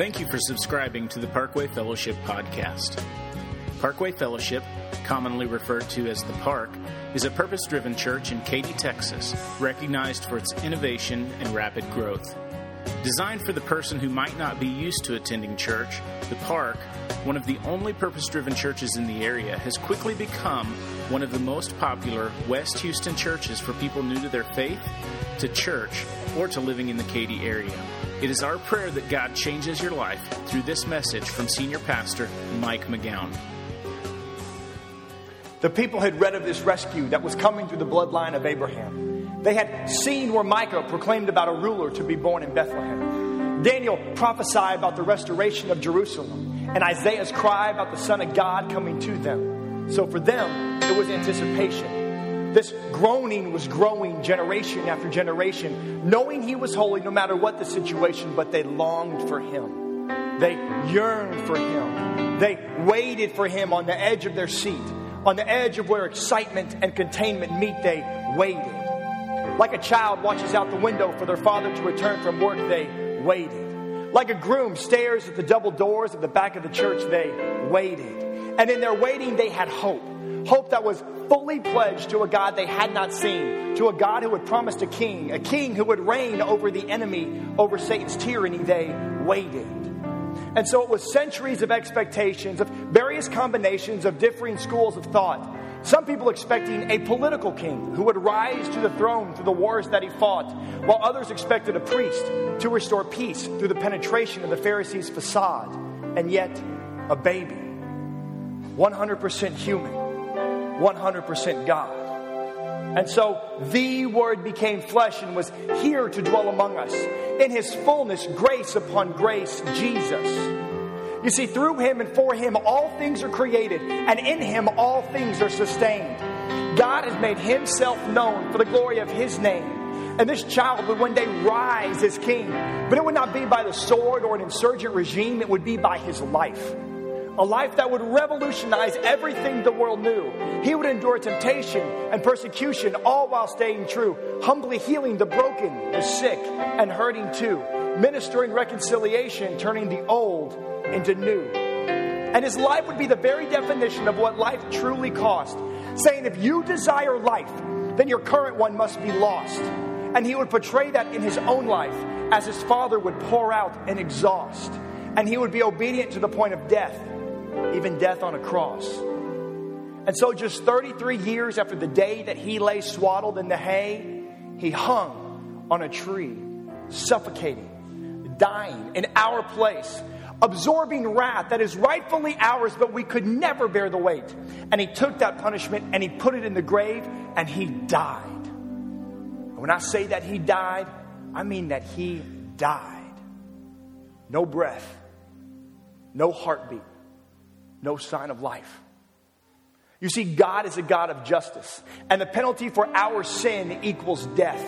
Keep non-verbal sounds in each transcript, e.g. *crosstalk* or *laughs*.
Thank you for subscribing to the Parkway Fellowship podcast. Parkway Fellowship, commonly referred to as the Park, is a purpose driven church in Katy, Texas, recognized for its innovation and rapid growth. Designed for the person who might not be used to attending church, the Park, one of the only purpose driven churches in the area, has quickly become one of the most popular West Houston churches for people new to their faith, to church, or to living in the Katy area. It is our prayer that God changes your life through this message from Senior Pastor Mike McGowan. The people had read of this rescue that was coming through the bloodline of Abraham. They had seen where Micah proclaimed about a ruler to be born in Bethlehem. Daniel prophesied about the restoration of Jerusalem, and Isaiah's cry about the Son of God coming to them. So for them, it was anticipation. This groaning was growing generation after generation, knowing he was holy no matter what the situation, but they longed for him. They yearned for him. They waited for him on the edge of their seat, on the edge of where excitement and containment meet. They waited. Like a child watches out the window for their father to return from work, they waited. Like a groom stares at the double doors at the back of the church, they waited. And in their waiting, they had hope. Hope that was fully pledged to a God they had not seen, to a God who had promised a king, a king who would reign over the enemy, over Satan's tyranny. They waited. And so it was centuries of expectations, of various combinations of differing schools of thought. Some people expecting a political king who would rise to the throne through the wars that he fought, while others expected a priest to restore peace through the penetration of the Pharisees' facade, and yet a baby, 100% human, 100% God. And so the Word became flesh and was here to dwell among us. In His fullness, grace upon grace, Jesus. You see, through Him and for Him, all things are created, and in Him, all things are sustained. God has made Himself known for the glory of His name. And this child would one day rise as king, but it would not be by the sword or an insurgent regime, it would be by His life a life that would revolutionize everything the world knew. He would endure temptation and persecution, all while staying true, humbly healing the broken, the sick, and hurting too, ministering reconciliation, turning the old into new. And his life would be the very definition of what life truly cost, saying, If you desire life, then your current one must be lost. And he would portray that in his own life as his father would pour out and exhaust. And he would be obedient to the point of death even death on a cross. And so, just 33 years after the day that he lay swaddled in the hay, he hung on a tree, suffocating, dying in our place, absorbing wrath that is rightfully ours, but we could never bear the weight. And he took that punishment and he put it in the grave and he died. And when I say that he died, I mean that he died. No breath, no heartbeat no sign of life. You see, God is a God of justice, and the penalty for our sin equals death.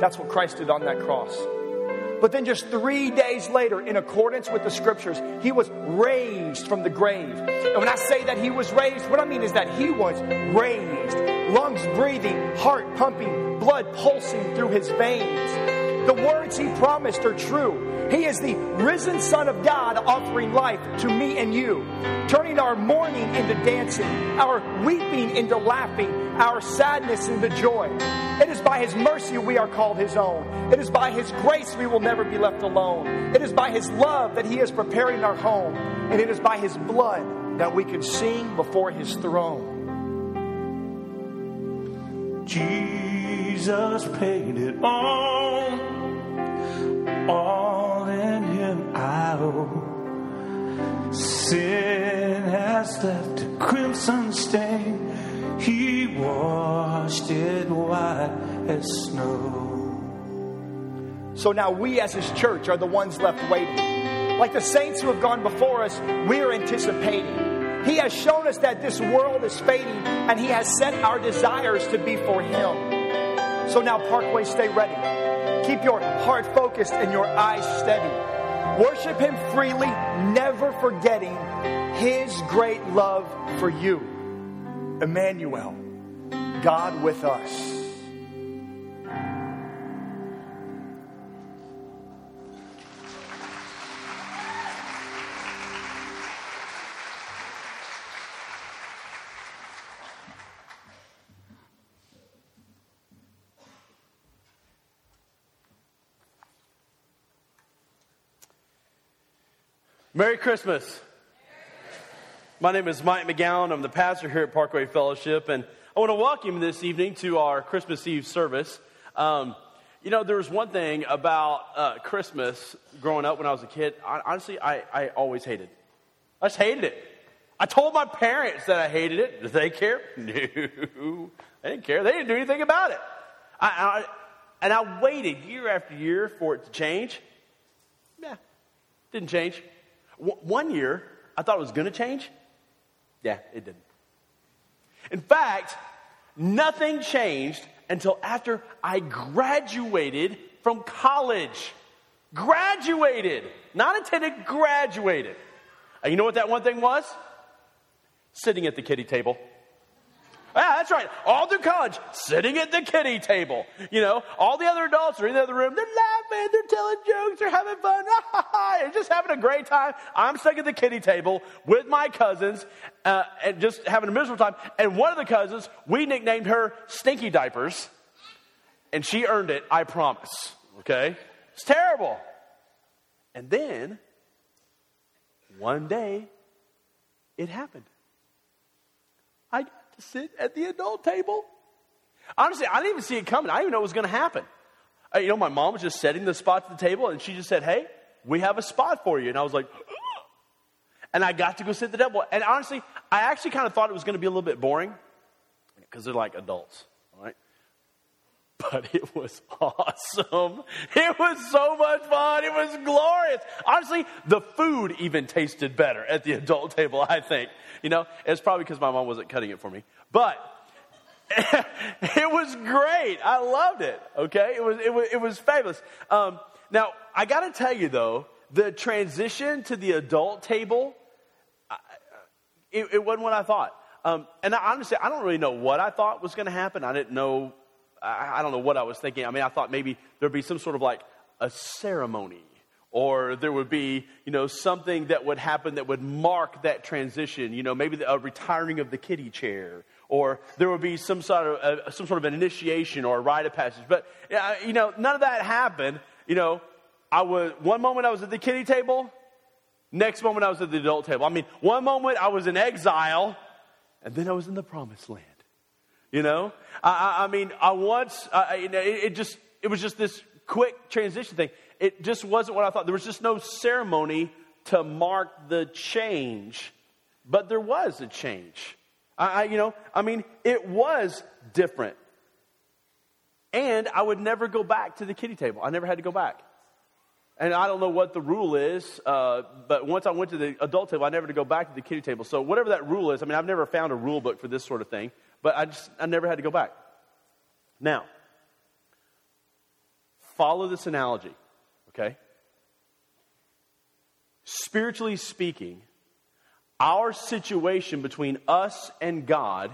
That's what Christ did on that cross. But then, just three days later, in accordance with the scriptures, he was raised from the grave. And when I say that he was raised, what I mean is that he was raised, lungs breathing, heart pumping, blood pulsing through his veins. The words he promised are true. He is the risen Son of God offering life to me and you, turning our mourning into dancing, our weeping into laughing, our sadness into joy. It is by His mercy we are called His own. It is by His grace we will never be left alone. It is by His love that He is preparing our home. And it is by His blood that we can sing before His throne. Jesus paid it all. All in Him I owe. Sin has left a crimson stain. He washed it white as snow. So now we as his church are the ones left waiting. Like the saints who have gone before us, we are anticipating. He has shown us that this world is fading and he has set our desires to be for him. So now, Parkway, stay ready. Keep your heart focused and your eyes steady. Worship Him freely, never forgetting His great love for you. Emmanuel, God with us. Merry Christmas. My name is Mike McGowan. I'm the pastor here at Parkway Fellowship, and I want to welcome you this evening to our Christmas Eve service. Um, you know, there was one thing about uh, Christmas growing up when I was a kid. I, honestly, I, I always hated. I just hated it. I told my parents that I hated it. Did they care? *laughs* No, they didn't care. They didn't do anything about it. I, I, and I waited year after year for it to change. Yeah, didn't change. W- one year, I thought it was going to change. Yeah, it didn't. In fact, nothing changed until after I graduated from college. Graduated. Not attended, graduated. And you know what that one thing was? Sitting at the kiddie table. Yeah, that's right. All through college, sitting at the kiddie table. You know, all the other adults are in the other room. They're laughing, they're telling jokes, they're having fun. *laughs* they're just having a great time. I'm stuck at the kiddie table with my cousins uh, and just having a miserable time. And one of the cousins, we nicknamed her Stinky Diapers. And she earned it, I promise. Okay? It's terrible. And then, one day, it happened. I to sit at the adult table. Honestly, I didn't even see it coming. I didn't even know it was going to happen. Uh, you know, my mom was just setting the spot to the table, and she just said, Hey, we have a spot for you. And I was like, *gasps* and I got to go sit at the table. And honestly, I actually kind of thought it was going to be a little bit boring because they're like adults? But it was awesome. It was so much fun. It was glorious. Honestly, the food even tasted better at the adult table, I think. You know, it's probably because my mom wasn't cutting it for me. But *laughs* it was great. I loved it. Okay, it was it was it was fabulous. Um, now I got to tell you though, the transition to the adult table, it, it wasn't what I thought. Um, and I, honestly, I don't really know what I thought was going to happen. I didn't know. I, I don't know what I was thinking. I mean, I thought maybe there'd be some sort of like a ceremony or there would be you know something that would happen that would mark that transition you know maybe a retiring of the kiddie chair or there would be some sort of some sort of an initiation or a rite of passage. But you know none of that happened you know. I was one moment i was at the kiddie table next moment i was at the adult table. I mean one moment i was in exile and then i was in the promised land you know i, I, I mean i once uh, it, it just it was just this quick transition thing it just wasn't what I thought. There was just no ceremony to mark the change, but there was a change. I, I, you know, I mean, it was different. And I would never go back to the kiddie table. I never had to go back. And I don't know what the rule is, uh, but once I went to the adult table, I never had to go back to the kiddie table. So whatever that rule is, I mean, I've never found a rule book for this sort of thing, but I just I never had to go back. Now, follow this analogy okay? Spiritually speaking, our situation between us and God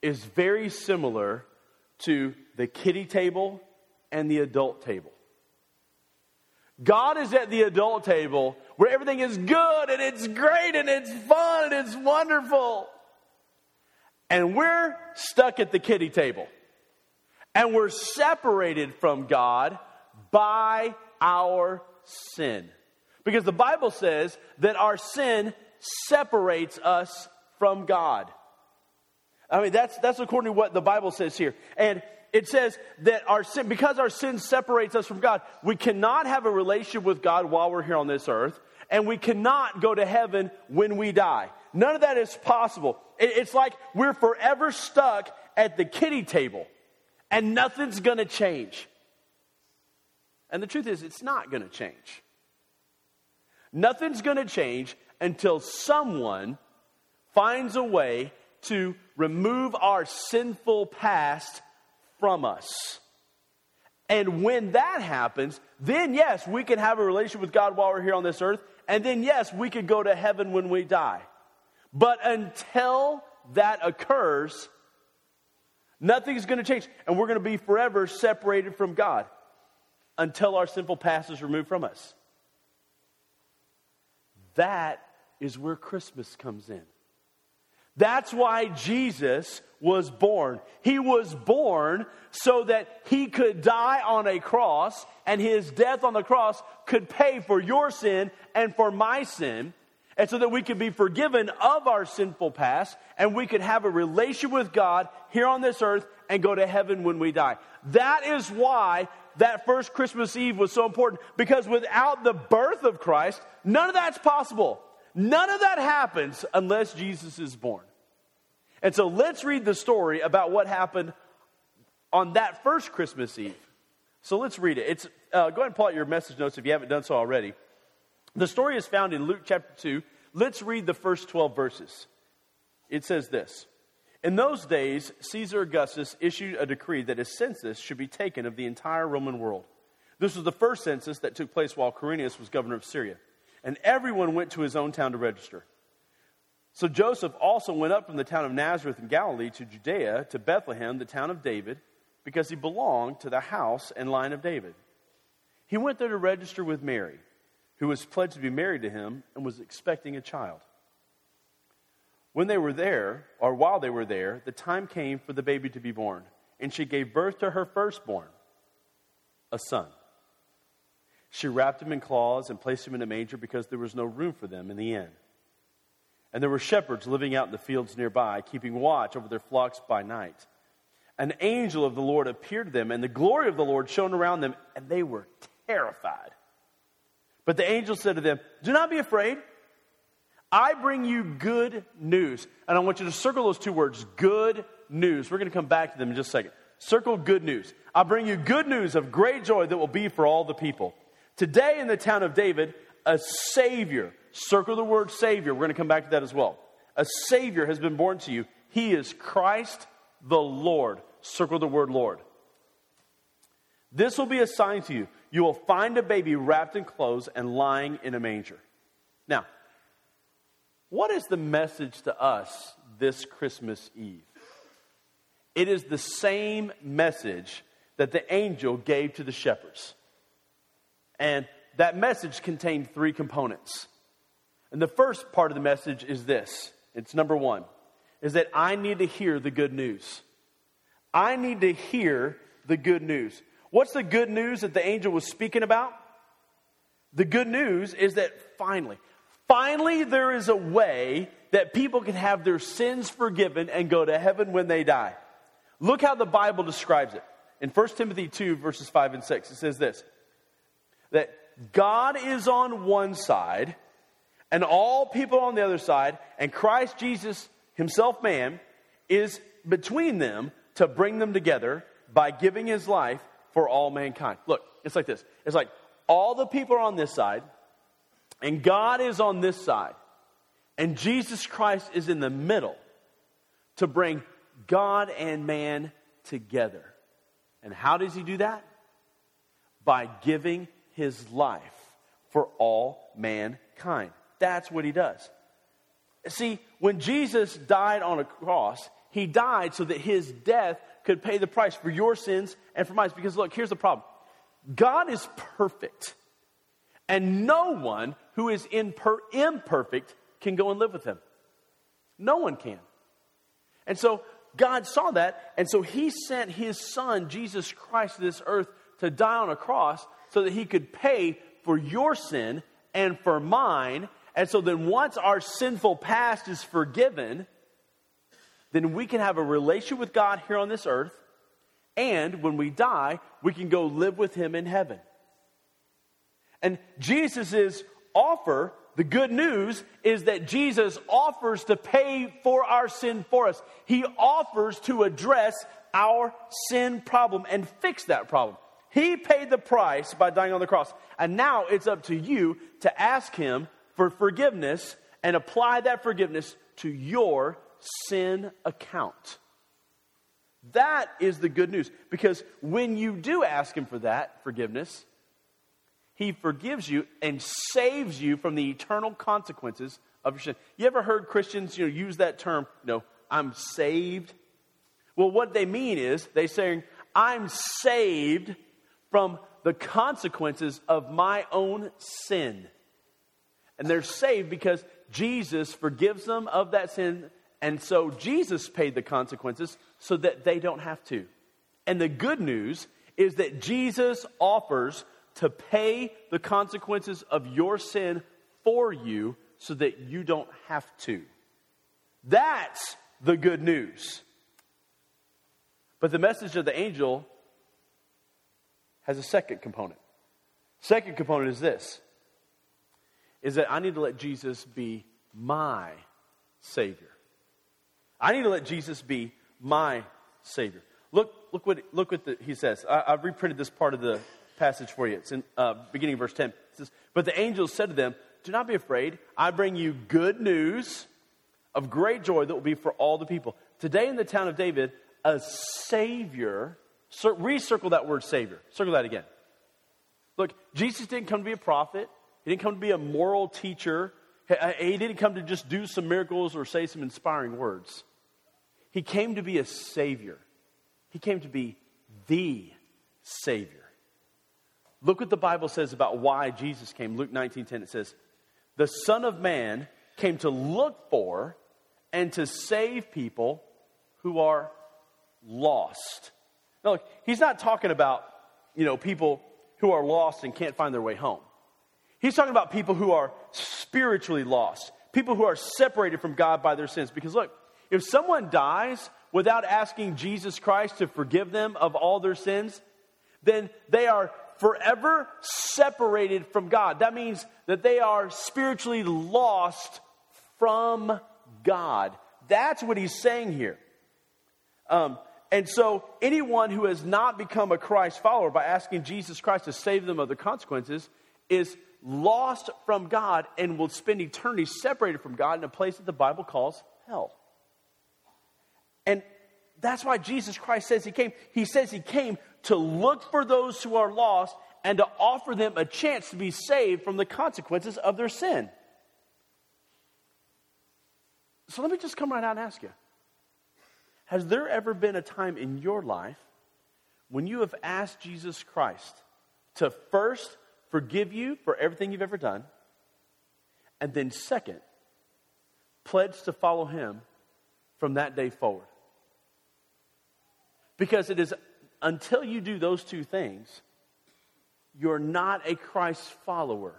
is very similar to the kiddie table and the adult table. God is at the adult table where everything is good and it's great and it's fun and it's wonderful. And we're stuck at the kiddie table. And we're separated from God by our sin. Because the Bible says that our sin separates us from God. I mean, that's, that's according to what the Bible says here. And it says that our sin, because our sin separates us from God, we cannot have a relationship with God while we're here on this earth, and we cannot go to heaven when we die. None of that is possible. It's like we're forever stuck at the kiddie table, and nothing's gonna change. And the truth is, it's not going to change. Nothing's going to change until someone finds a way to remove our sinful past from us. And when that happens, then yes, we can have a relationship with God while we're here on this earth. And then yes, we can go to heaven when we die. But until that occurs, nothing's going to change. And we're going to be forever separated from God until our sinful past is removed from us. That is where Christmas comes in. That's why Jesus was born. He was born so that he could die on a cross, and his death on the cross could pay for your sin and for my sin, and so that we could be forgiven of our sinful past, and we could have a relationship with God here on this earth and go to heaven when we die. That is why that first Christmas Eve was so important, because without the birth of Christ, none of that's possible. None of that happens unless Jesus is born. And so let's read the story about what happened on that first Christmas Eve. So let's read it. It's, uh, go ahead and pull out your message notes if you haven't done so already. The story is found in Luke chapter 2. Let's read the first 12 verses. It says this In those days, Caesar Augustus issued a decree that a census should be taken of the entire Roman world. This was the first census that took place while Quirinius was governor of Syria. And everyone went to his own town to register. So Joseph also went up from the town of Nazareth in Galilee to Judea, to Bethlehem, the town of David, because he belonged to the house and line of David. He went there to register with Mary, who was pledged to be married to him and was expecting a child. When they were there, or while they were there, the time came for the baby to be born, and she gave birth to her firstborn, a son. She wrapped him in cloths and placed him in a manger because there was no room for them in the inn. And there were shepherds living out in the fields nearby, keeping watch over their flocks by night. An angel of the Lord appeared to them, and the glory of the Lord shone around them, and they were terrified. But the angel said to them, Do not be afraid. I bring you good news. And I want you to circle those two words good news. We're going to come back to them in just a second. Circle good news. I bring you good news of great joy that will be for all the people. Today in the town of David, a Savior Circle the word Savior. We're going to come back to that as well. A Savior has been born to you. He is Christ the Lord. Circle the word Lord. This will be a sign to you. You will find a baby wrapped in clothes and lying in a manger. Now, what is the message to us this Christmas Eve? It is the same message that the angel gave to the shepherds. And that message contained three components. And the first part of the message is this it's number one, is that I need to hear the good news. I need to hear the good news. What's the good news that the angel was speaking about? The good news is that finally, finally, there is a way that people can have their sins forgiven and go to heaven when they die. Look how the Bible describes it. In 1 Timothy 2, verses 5 and 6, it says this that God is on one side and all people on the other side, and Christ Jesus, himself man, is between them to bring them together by giving his life for all mankind. Look, it's like this it's like all the people are on this side, and God is on this side, and Jesus Christ is in the middle to bring God and man together. And how does he do that? By giving his life for all mankind. That's what he does. See, when Jesus died on a cross, he died so that his death could pay the price for your sins and for mine. Because look, here's the problem God is perfect, and no one who is imper- imperfect can go and live with him. No one can. And so God saw that, and so he sent his son, Jesus Christ, to this earth to die on a cross so that he could pay for your sin and for mine and so then, once our sinful past is forgiven, then we can have a relationship with God here on this earth. And when we die, we can go live with Him in heaven. And Jesus' offer, the good news, is that Jesus offers to pay for our sin for us. He offers to address our sin problem and fix that problem. He paid the price by dying on the cross. And now it's up to you to ask Him for forgiveness and apply that forgiveness to your sin account. That is the good news. Because when you do ask Him for that forgiveness, He forgives you and saves you from the eternal consequences of your sin. You ever heard Christians you know, use that term, you know, I'm saved? Well, what they mean is they saying, I'm saved from the consequences of my own sin. And they're saved because Jesus forgives them of that sin and so Jesus paid the consequences so that they don't have to. And the good news is that Jesus offers to pay the consequences of your sin for you so that you don't have to. That's the good news. But the message of the angel has a second component. Second component is this is that I need to let Jesus be my savior. I need to let Jesus be my savior. Look, look what, look what the, he says. I, have reprinted this part of the passage for you. It's in uh, beginning verse 10. It says, But the angel said to them, Do not be afraid. I bring you good news of great joy that will be for all the people. Today in the town of David, a Savior, recircle that word Savior. Circle that again. Look, Jesus didn't come to be a prophet, He didn't come to be a moral teacher, He didn't come to just do some miracles or say some inspiring words. He came to be a Savior, He came to be the Savior. Look what the Bible says about why Jesus came. Luke 19 10, it says, The Son of Man came to look for and to save people who are lost. Now, look, he's not talking about, you know, people who are lost and can't find their way home. He's talking about people who are spiritually lost, people who are separated from God by their sins. Because look, if someone dies without asking Jesus Christ to forgive them of all their sins, then they are forever separated from God. That means that they are spiritually lost from God. That's what he's saying here. Um, and so, anyone who has not become a Christ follower by asking Jesus Christ to save them of the consequences is lost from God and will spend eternity separated from God in a place that the Bible calls hell. That's why Jesus Christ says he came. He says he came to look for those who are lost and to offer them a chance to be saved from the consequences of their sin. So let me just come right out and ask you Has there ever been a time in your life when you have asked Jesus Christ to first forgive you for everything you've ever done, and then second, pledge to follow him from that day forward? Because it is until you do those two things, you're not a Christ follower,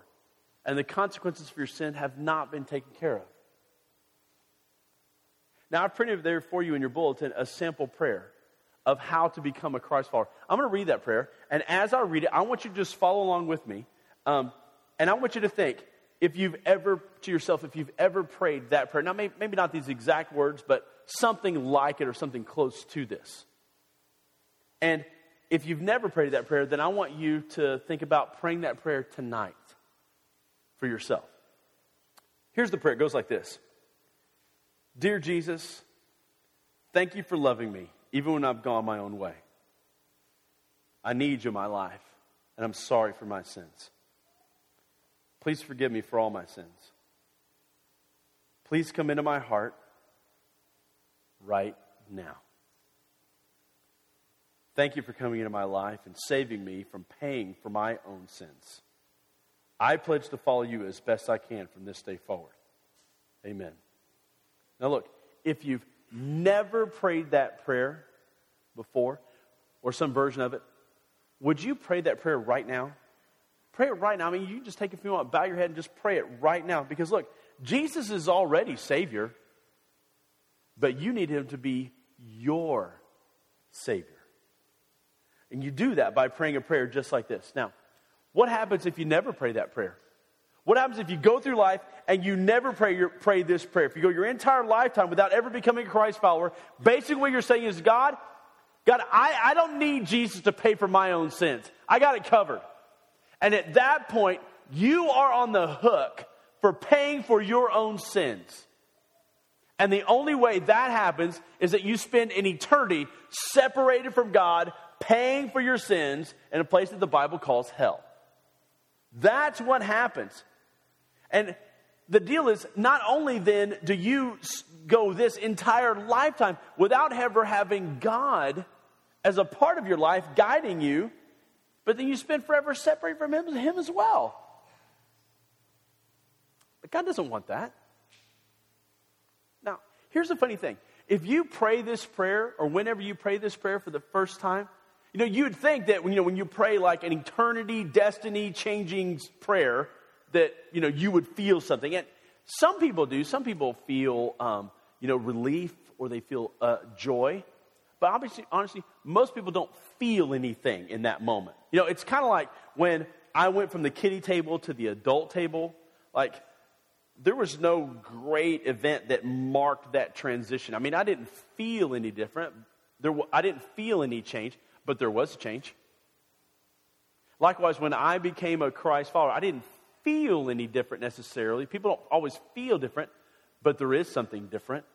and the consequences for your sin have not been taken care of. Now, I've printed there for you in your bulletin a sample prayer of how to become a Christ follower. I'm going to read that prayer, and as I read it, I want you to just follow along with me. Um, and I want you to think if you've ever, to yourself, if you've ever prayed that prayer. Now, maybe not these exact words, but something like it or something close to this. And if you've never prayed that prayer, then I want you to think about praying that prayer tonight for yourself. Here's the prayer it goes like this Dear Jesus, thank you for loving me, even when I've gone my own way. I need you in my life, and I'm sorry for my sins. Please forgive me for all my sins. Please come into my heart right now. Thank you for coming into my life and saving me from paying for my own sins. I pledge to follow you as best I can from this day forward. Amen. Now, look, if you've never prayed that prayer before, or some version of it, would you pray that prayer right now? Pray it right now. I mean, you just take a few moments, bow your head, and just pray it right now. Because look, Jesus is already Savior, but you need Him to be your Savior. And you do that by praying a prayer just like this. Now, what happens if you never pray that prayer? What happens if you go through life and you never pray, your, pray this prayer? If you go your entire lifetime without ever becoming a Christ follower, basically what you're saying is, God, God, I, I don't need Jesus to pay for my own sins. I got it covered. And at that point, you are on the hook for paying for your own sins. And the only way that happens is that you spend an eternity separated from God, paying for your sins in a place that the Bible calls hell. That's what happens. And the deal is not only then do you go this entire lifetime without ever having God as a part of your life guiding you, but then you spend forever separated from Him, him as well. But God doesn't want that. Now, here's the funny thing if you pray this prayer, or whenever you pray this prayer for the first time, you know, you'd think that you know, when you pray like an eternity, destiny changing prayer, that you know, you would feel something. And some people do. Some people feel um, you know, relief or they feel uh, joy. But obviously, honestly, most people don't feel anything in that moment. You know, it's kind of like when I went from the kiddie table to the adult table. Like, there was no great event that marked that transition. I mean, I didn't feel any different. There, I didn't feel any change, but there was a change. Likewise, when I became a Christ follower, I didn't feel any different necessarily. People don't always feel different, but there is something different.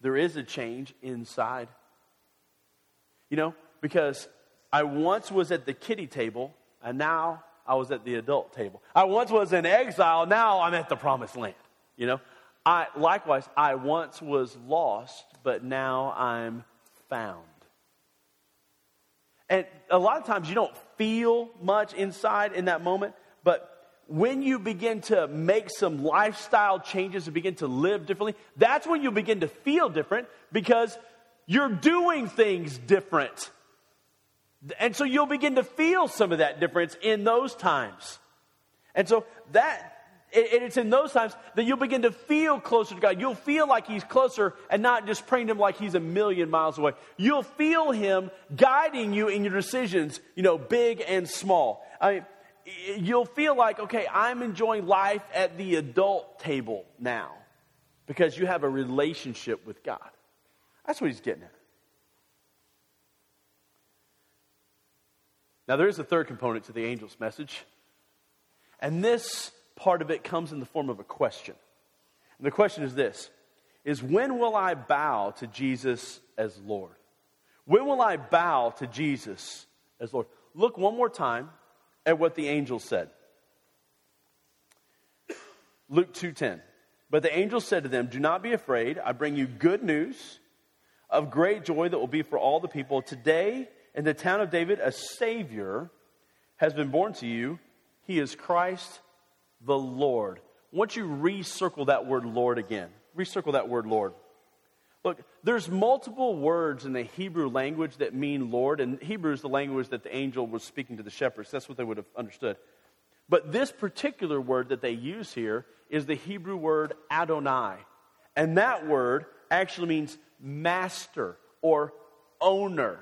There is a change inside. You know, because I once was at the kiddie table, and now I was at the adult table. I once was in exile, now I'm at the promised land. You know, I likewise I once was lost, but now I'm found. And a lot of times you don't feel much inside in that moment, but when you begin to make some lifestyle changes and begin to live differently, that's when you begin to feel different because you're doing things different. And so you'll begin to feel some of that difference in those times. And so that it's in those times that you'll begin to feel closer to God. You'll feel like He's closer and not just praying to Him like He's a million miles away. You'll feel Him guiding you in your decisions, you know, big and small. I mean, you'll feel like, okay, I'm enjoying life at the adult table now because you have a relationship with God. That's what He's getting at. Now, there is a third component to the angel's message, and this part of it comes in the form of a question. And the question is this is when will I bow to Jesus as Lord? When will I bow to Jesus as Lord? Look one more time at what the angel said. Luke 2:10. But the angel said to them, "Do not be afraid. I bring you good news of great joy that will be for all the people. Today in the town of David a savior has been born to you. He is Christ the Lord." Once you recircle that word Lord again, recircle that word Lord. Look, there's multiple words in the Hebrew language that mean Lord, and Hebrew is the language that the angel was speaking to the shepherds. That's what they would have understood. But this particular word that they use here is the Hebrew word Adonai. And that word actually means master or owner.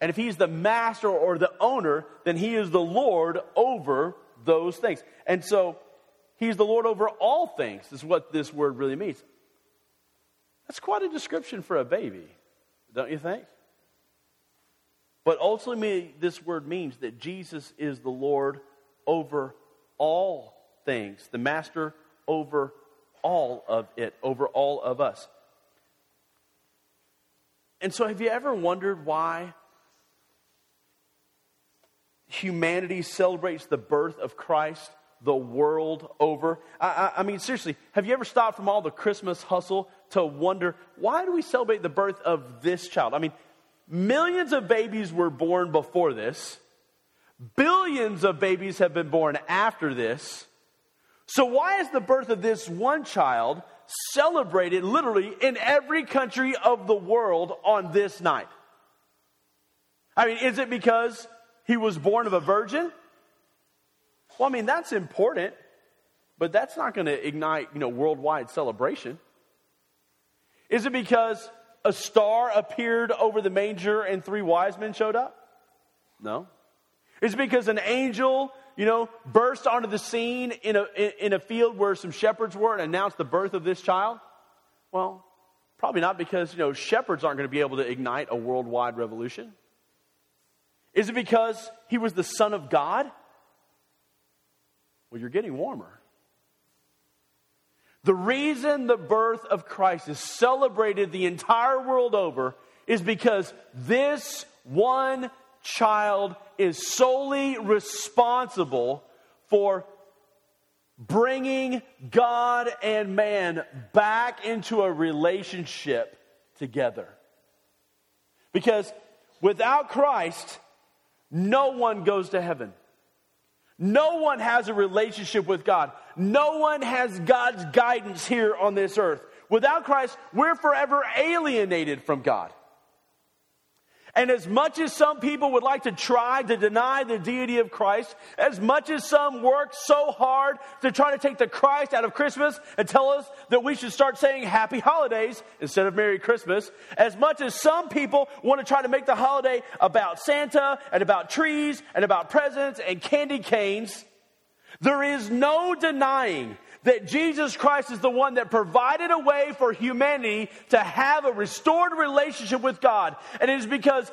And if he's the master or the owner, then he is the Lord over those things. And so he's the Lord over all things, is what this word really means. That's quite a description for a baby, don't you think? But ultimately, this word means that Jesus is the Lord over all things, the master over all of it, over all of us. And so, have you ever wondered why humanity celebrates the birth of Christ the world over? I, I, I, mean, seriously, have you ever stopped from all the Christmas hustle to wonder why do we celebrate the birth of this child? I mean, millions of babies were born before this, billions of babies have been born after this. So, why is the birth of this one child celebrated literally in every country of the world on this night? I mean, is it because he was born of a virgin? Well, I mean, that's important, but that's not going to ignite, you know, worldwide celebration. Is it because a star appeared over the manger and three wise men showed up? No. Is it because an angel, you know, burst onto the scene in a, in a field where some shepherds were and announced the birth of this child? Well, probably not because, you know, shepherds aren't going to be able to ignite a worldwide revolution. Is it because he was the Son of God? Well, you're getting warmer. The reason the birth of Christ is celebrated the entire world over is because this one child is solely responsible for bringing God and man back into a relationship together. Because without Christ, no one goes to heaven. No one has a relationship with God. No one has God's guidance here on this earth. Without Christ, we're forever alienated from God. And as much as some people would like to try to deny the deity of Christ, as much as some work so hard to try to take the Christ out of Christmas and tell us that we should start saying happy holidays instead of Merry Christmas, as much as some people want to try to make the holiday about Santa and about trees and about presents and candy canes, there is no denying that Jesus Christ is the one that provided a way for humanity to have a restored relationship with God. And it is because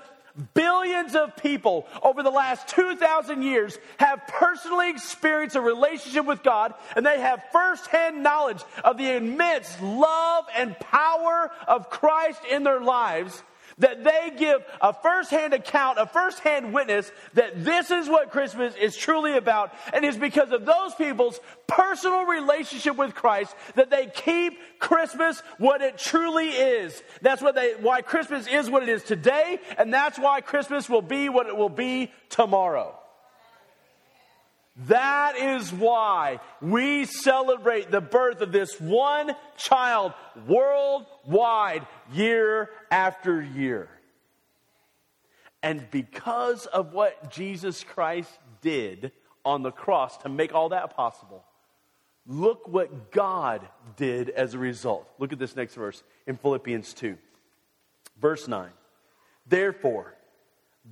billions of people over the last 2,000 years have personally experienced a relationship with God and they have firsthand knowledge of the immense love and power of Christ in their lives that they give a firsthand account, a firsthand witness that this is what Christmas is truly about. And it's because of those people's personal relationship with Christ that they keep Christmas what it truly is. That's what they, why Christmas is what it is today, and that's why Christmas will be what it will be tomorrow. That is why we celebrate the birth of this one child worldwide year after year. And because of what Jesus Christ did on the cross to make all that possible, look what God did as a result. Look at this next verse in Philippians 2, verse 9. Therefore,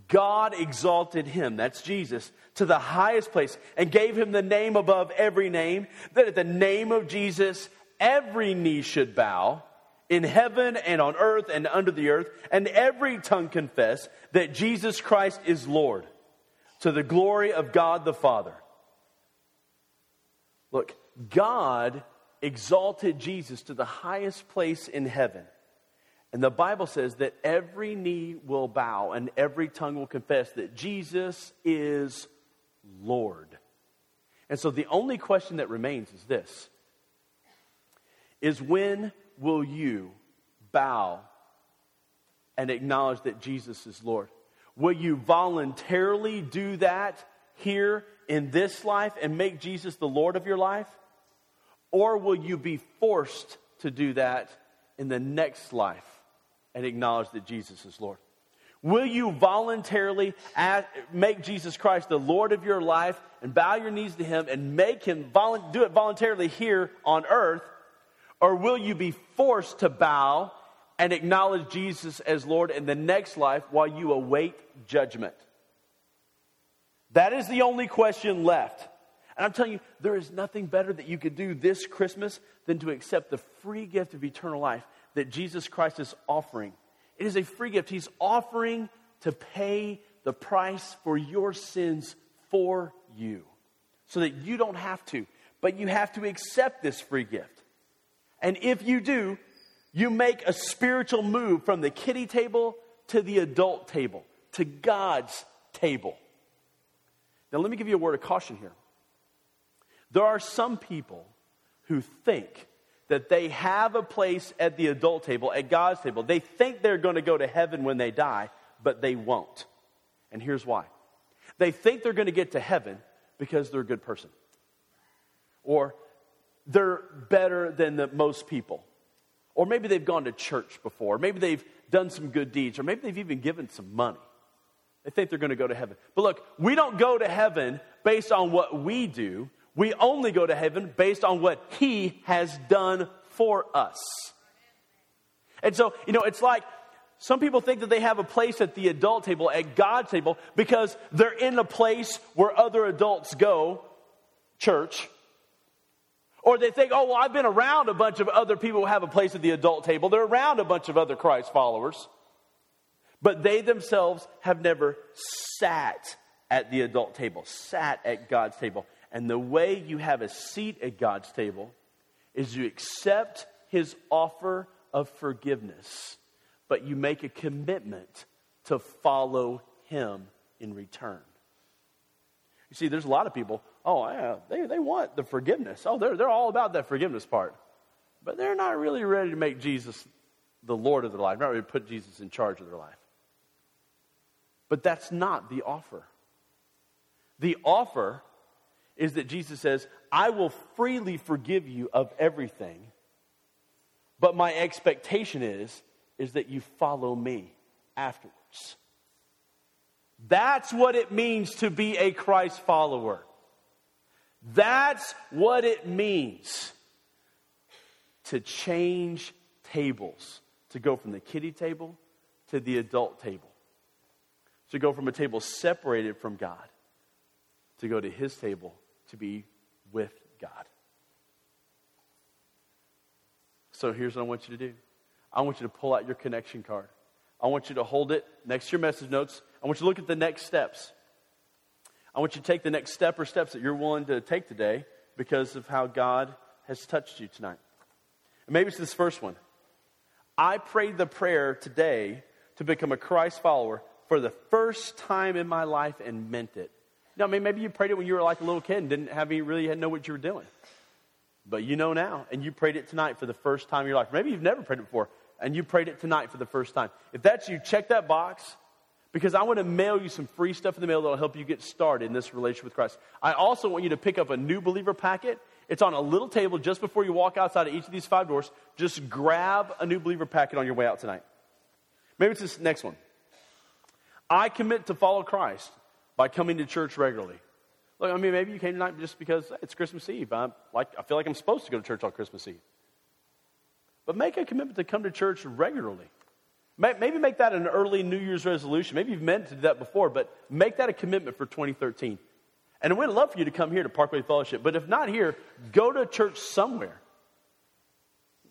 God exalted him, that's Jesus, to the highest place and gave him the name above every name, that at the name of Jesus every knee should bow in heaven and on earth and under the earth, and every tongue confess that Jesus Christ is Lord, to the glory of God the Father. Look, God exalted Jesus to the highest place in heaven and the Bible says that every knee will bow and every tongue will confess that Jesus is Lord. And so the only question that remains is this is when will you bow and acknowledge that Jesus is Lord? Will you voluntarily do that here in this life and make Jesus the Lord of your life? Or will you be forced to do that in the next life? and acknowledge that Jesus is Lord? Will you voluntarily ask, make Jesus Christ the Lord of your life and bow your knees to Him and make Him do it voluntarily here on earth? Or will you be forced to bow and acknowledge Jesus as Lord in the next life while you await judgment? That is the only question left. And I'm telling you, there is nothing better that you could do this Christmas than to accept the free gift of eternal life that Jesus Christ is offering. It is a free gift. He's offering to pay the price for your sins for you so that you don't have to, but you have to accept this free gift. And if you do, you make a spiritual move from the kiddie table to the adult table, to God's table. Now, let me give you a word of caution here. There are some people who think that they have a place at the adult table, at God's table. They think they're going to go to heaven when they die, but they won't. And here's why they think they're going to get to heaven because they're a good person, or they're better than the, most people, or maybe they've gone to church before, maybe they've done some good deeds, or maybe they've even given some money. They think they're going to go to heaven. But look, we don't go to heaven based on what we do. We only go to heaven based on what He has done for us. And so, you know, it's like some people think that they have a place at the adult table, at God's table, because they're in a place where other adults go, church. Or they think, oh, well, I've been around a bunch of other people who have a place at the adult table. They're around a bunch of other Christ followers. But they themselves have never sat at the adult table, sat at God's table. And the way you have a seat at God's table is you accept his offer of forgiveness, but you make a commitment to follow him in return. You see, there's a lot of people, oh, yeah, they, they want the forgiveness. Oh, they're, they're all about that forgiveness part. But they're not really ready to make Jesus the Lord of their life, not ready to put Jesus in charge of their life. But that's not the offer. The offer is that Jesus says, I will freely forgive you of everything, But my expectation is, is that you follow me afterwards. That's what it means to be a Christ follower. That's what it means to change tables, to go from the kiddie table to the adult table, to go from a table separated from God to go to his table to be with God. So here's what I want you to do I want you to pull out your connection card. I want you to hold it next to your message notes. I want you to look at the next steps. I want you to take the next step or steps that you're willing to take today because of how God has touched you tonight. And maybe it's this first one. I prayed the prayer today to become a Christ follower for the first time in my life and meant it. Now, I mean, maybe you prayed it when you were like a little kid and didn't have any really know what you were doing. But you know now, and you prayed it tonight for the first time in your life. Maybe you've never prayed it before, and you prayed it tonight for the first time. If that's you, check that box because I want to mail you some free stuff in the mail that'll help you get started in this relationship with Christ. I also want you to pick up a new believer packet. It's on a little table just before you walk outside of each of these five doors. Just grab a new believer packet on your way out tonight. Maybe it's this next one. I commit to follow Christ by coming to church regularly. Look, I mean, maybe you came tonight just because it's Christmas Eve. I, like, I feel like I'm supposed to go to church on Christmas Eve. But make a commitment to come to church regularly. Maybe make that an early New Year's resolution. Maybe you've meant to do that before, but make that a commitment for 2013. And we'd love for you to come here to Parkway Fellowship. But if not here, go to church somewhere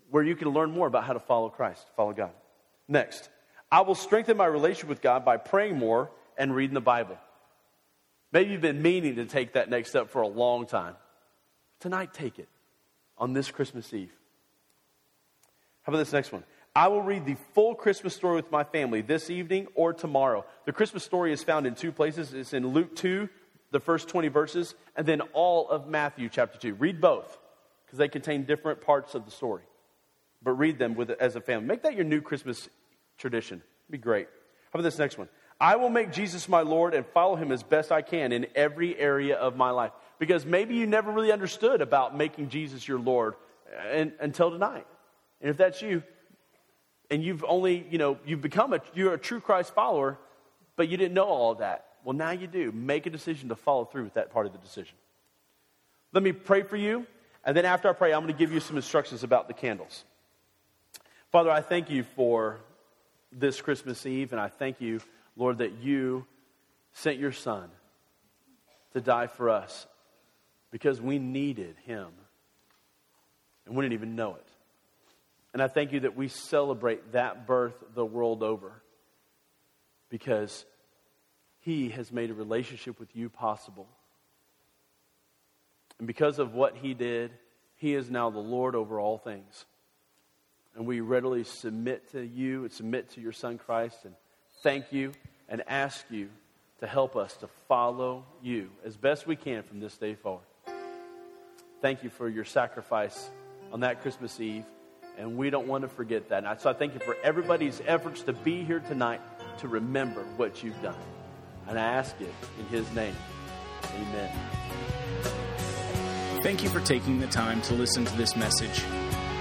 where you can learn more about how to follow Christ, follow God. Next, I will strengthen my relationship with God by praying more and reading the Bible. Maybe you've been meaning to take that next step for a long time. Tonight, take it on this Christmas Eve. How about this next one? I will read the full Christmas story with my family this evening or tomorrow. The Christmas story is found in two places. It's in Luke 2, the first 20 verses, and then all of Matthew chapter 2. Read both because they contain different parts of the story. But read them with, as a family. Make that your new Christmas tradition. It'd be great. How about this next one? I will make Jesus my Lord and follow him as best I can in every area of my life. Because maybe you never really understood about making Jesus your Lord uh, until tonight. And if that's you, and you've only, you know, you've become a, you're a true Christ follower, but you didn't know all of that. Well, now you do. Make a decision to follow through with that part of the decision. Let me pray for you, and then after I pray, I'm going to give you some instructions about the candles. Father, I thank you for this Christmas Eve, and I thank you Lord, that you sent your son to die for us because we needed him and we didn't even know it. And I thank you that we celebrate that birth the world over because he has made a relationship with you possible. And because of what he did, he is now the Lord over all things. And we readily submit to you and submit to your son Christ and thank you and ask you to help us to follow you as best we can from this day forward. Thank you for your sacrifice on that Christmas Eve, and we don't want to forget that. And so I thank you for everybody's efforts to be here tonight to remember what you've done. And I ask it in his name. Amen. Thank you for taking the time to listen to this message.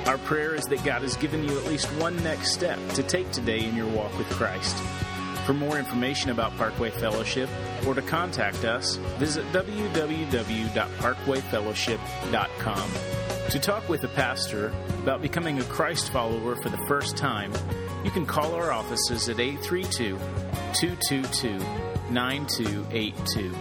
Our prayer is that God has given you at least one next step to take today in your walk with Christ. For more information about Parkway Fellowship or to contact us, visit www.parkwayfellowship.com. To talk with a pastor about becoming a Christ follower for the first time, you can call our offices at 832 222 9282